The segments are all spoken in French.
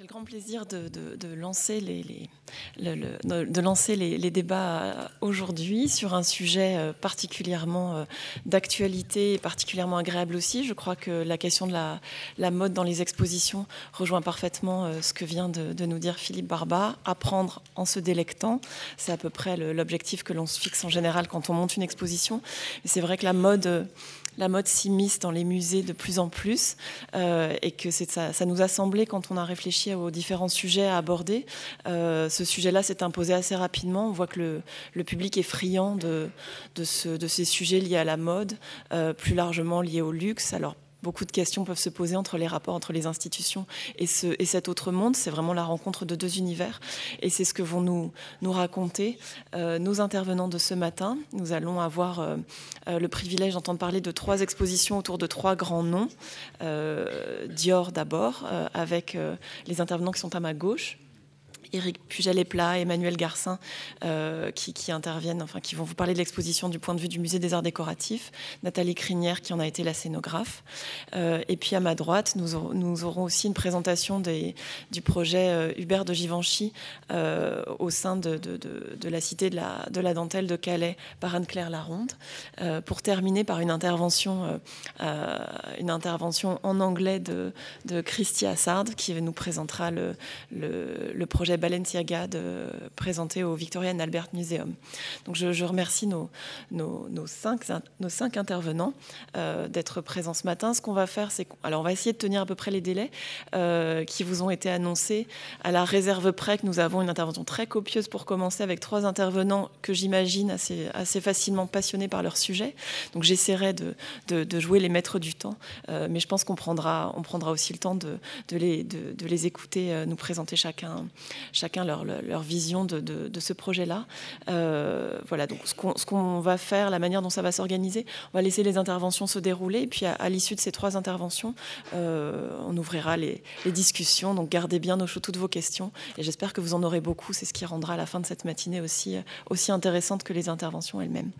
J'ai le grand plaisir de, lancer, les, débats aujourd'hui sur un sujet euh, particulièrement euh, d'actualité et particulièrement agréable aussi. Je crois que la question de la, mode dans les expositions rejoint parfaitement euh, ce que vient de, nous dire Philippe Barba. Apprendre en se délectant, c'est à peu près l'objectif que l'on se fixe en général quand on monte une exposition. C'est vrai que la mode la mode s'immisce dans les musées de plus en plus euh, et que ça, ça, nous a semblé quand on a réfléchi aux différents sujets à aborder. Euh, ce sujet-là s'est imposé assez rapidement. On voit que le, public est friand de, de, ces sujets liés à la mode, euh, plus largement liés au luxe. Alors beaucoup de questions peuvent se poser entre les rapports entre les institutions et, ce, et cet autre monde. C'est vraiment la rencontre de deux univers. Et c'est ce que vont nous, nous raconter euh, nos intervenants de ce matin. Nous allons avoir euh, euh, le privilège d'entendre parler de trois expositions autour de trois grands noms. Dior d'abord, avec les intervenants qui sont à ma gauche. Éric Pujalet-Plat, Emmanuel Garcin, euh, qui, interviennent, enfin, qui vont vous parler de l'exposition du point de vue du Musée des Arts Décoratifs, Nathalie Crinière, qui en a été la scénographe. Euh, et puis à ma droite, nous, aurons, aussi une présentation du projet euh, Hubert de Givenchy au sein de, la Cité de la, Dentelle de Calais par Anne-Claire Laronde, pour terminer par une intervention, une intervention en anglais de, Christy Assard, qui nous présentera le, le projet Balenciaga de présenter au Victoria and Albert Museum. Donc je, remercie nos, nos, cinq, nos cinq intervenants euh, d'être présents ce matin. Ce qu'on va faire, c'est alors on va essayer de tenir à peu près les délais euh, qui vous ont été annoncés à la réserve près que nous avons une intervention très copieuse pour commencer avec trois intervenants que j'imagine assez, assez facilement passionnés par leur sujet. Donc j'essaierai de, de, jouer les maîtres du temps, euh, mais je pense qu'on prendra, on prendra aussi le temps de, de les, de, les écouter nous présenter chacun, chacun leur, leur vision de, de, ce projet-là. Euh, voilà, donc ce qu'on va faire, la manière dont ça va s'organiser, on va laisser les interventions se dérouler, et puis à, l'issue de ces trois interventions, euh, on ouvrira les, les, discussions. Donc gardez bien au chaud toutes vos questions, et j'espère que vous en aurez beaucoup. C'est ce qui rendra la fin de cette matinée aussi, aussi intéressante que les interventions elles-mêmes.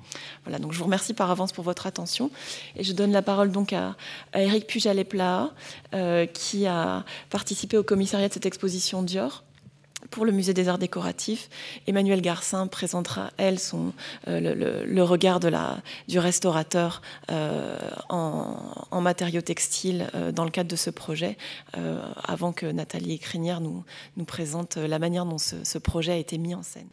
Voilà, donc je vous remercie par avance pour votre attention, et je donne la parole donc à, à Eric Pujalet-Plat, euh, qui a participé au commissariat de cette exposition Dior. Pour le musée des arts décoratifs, Emmanuel Garcin présentera, elle, son, euh, le, regard de la, du restaurateur euh, en, matériaux textiles euh, dans le cadre de ce projet, avant que Nathalie Crinière nous, nous présente la manière dont ce projet a été mis en scène.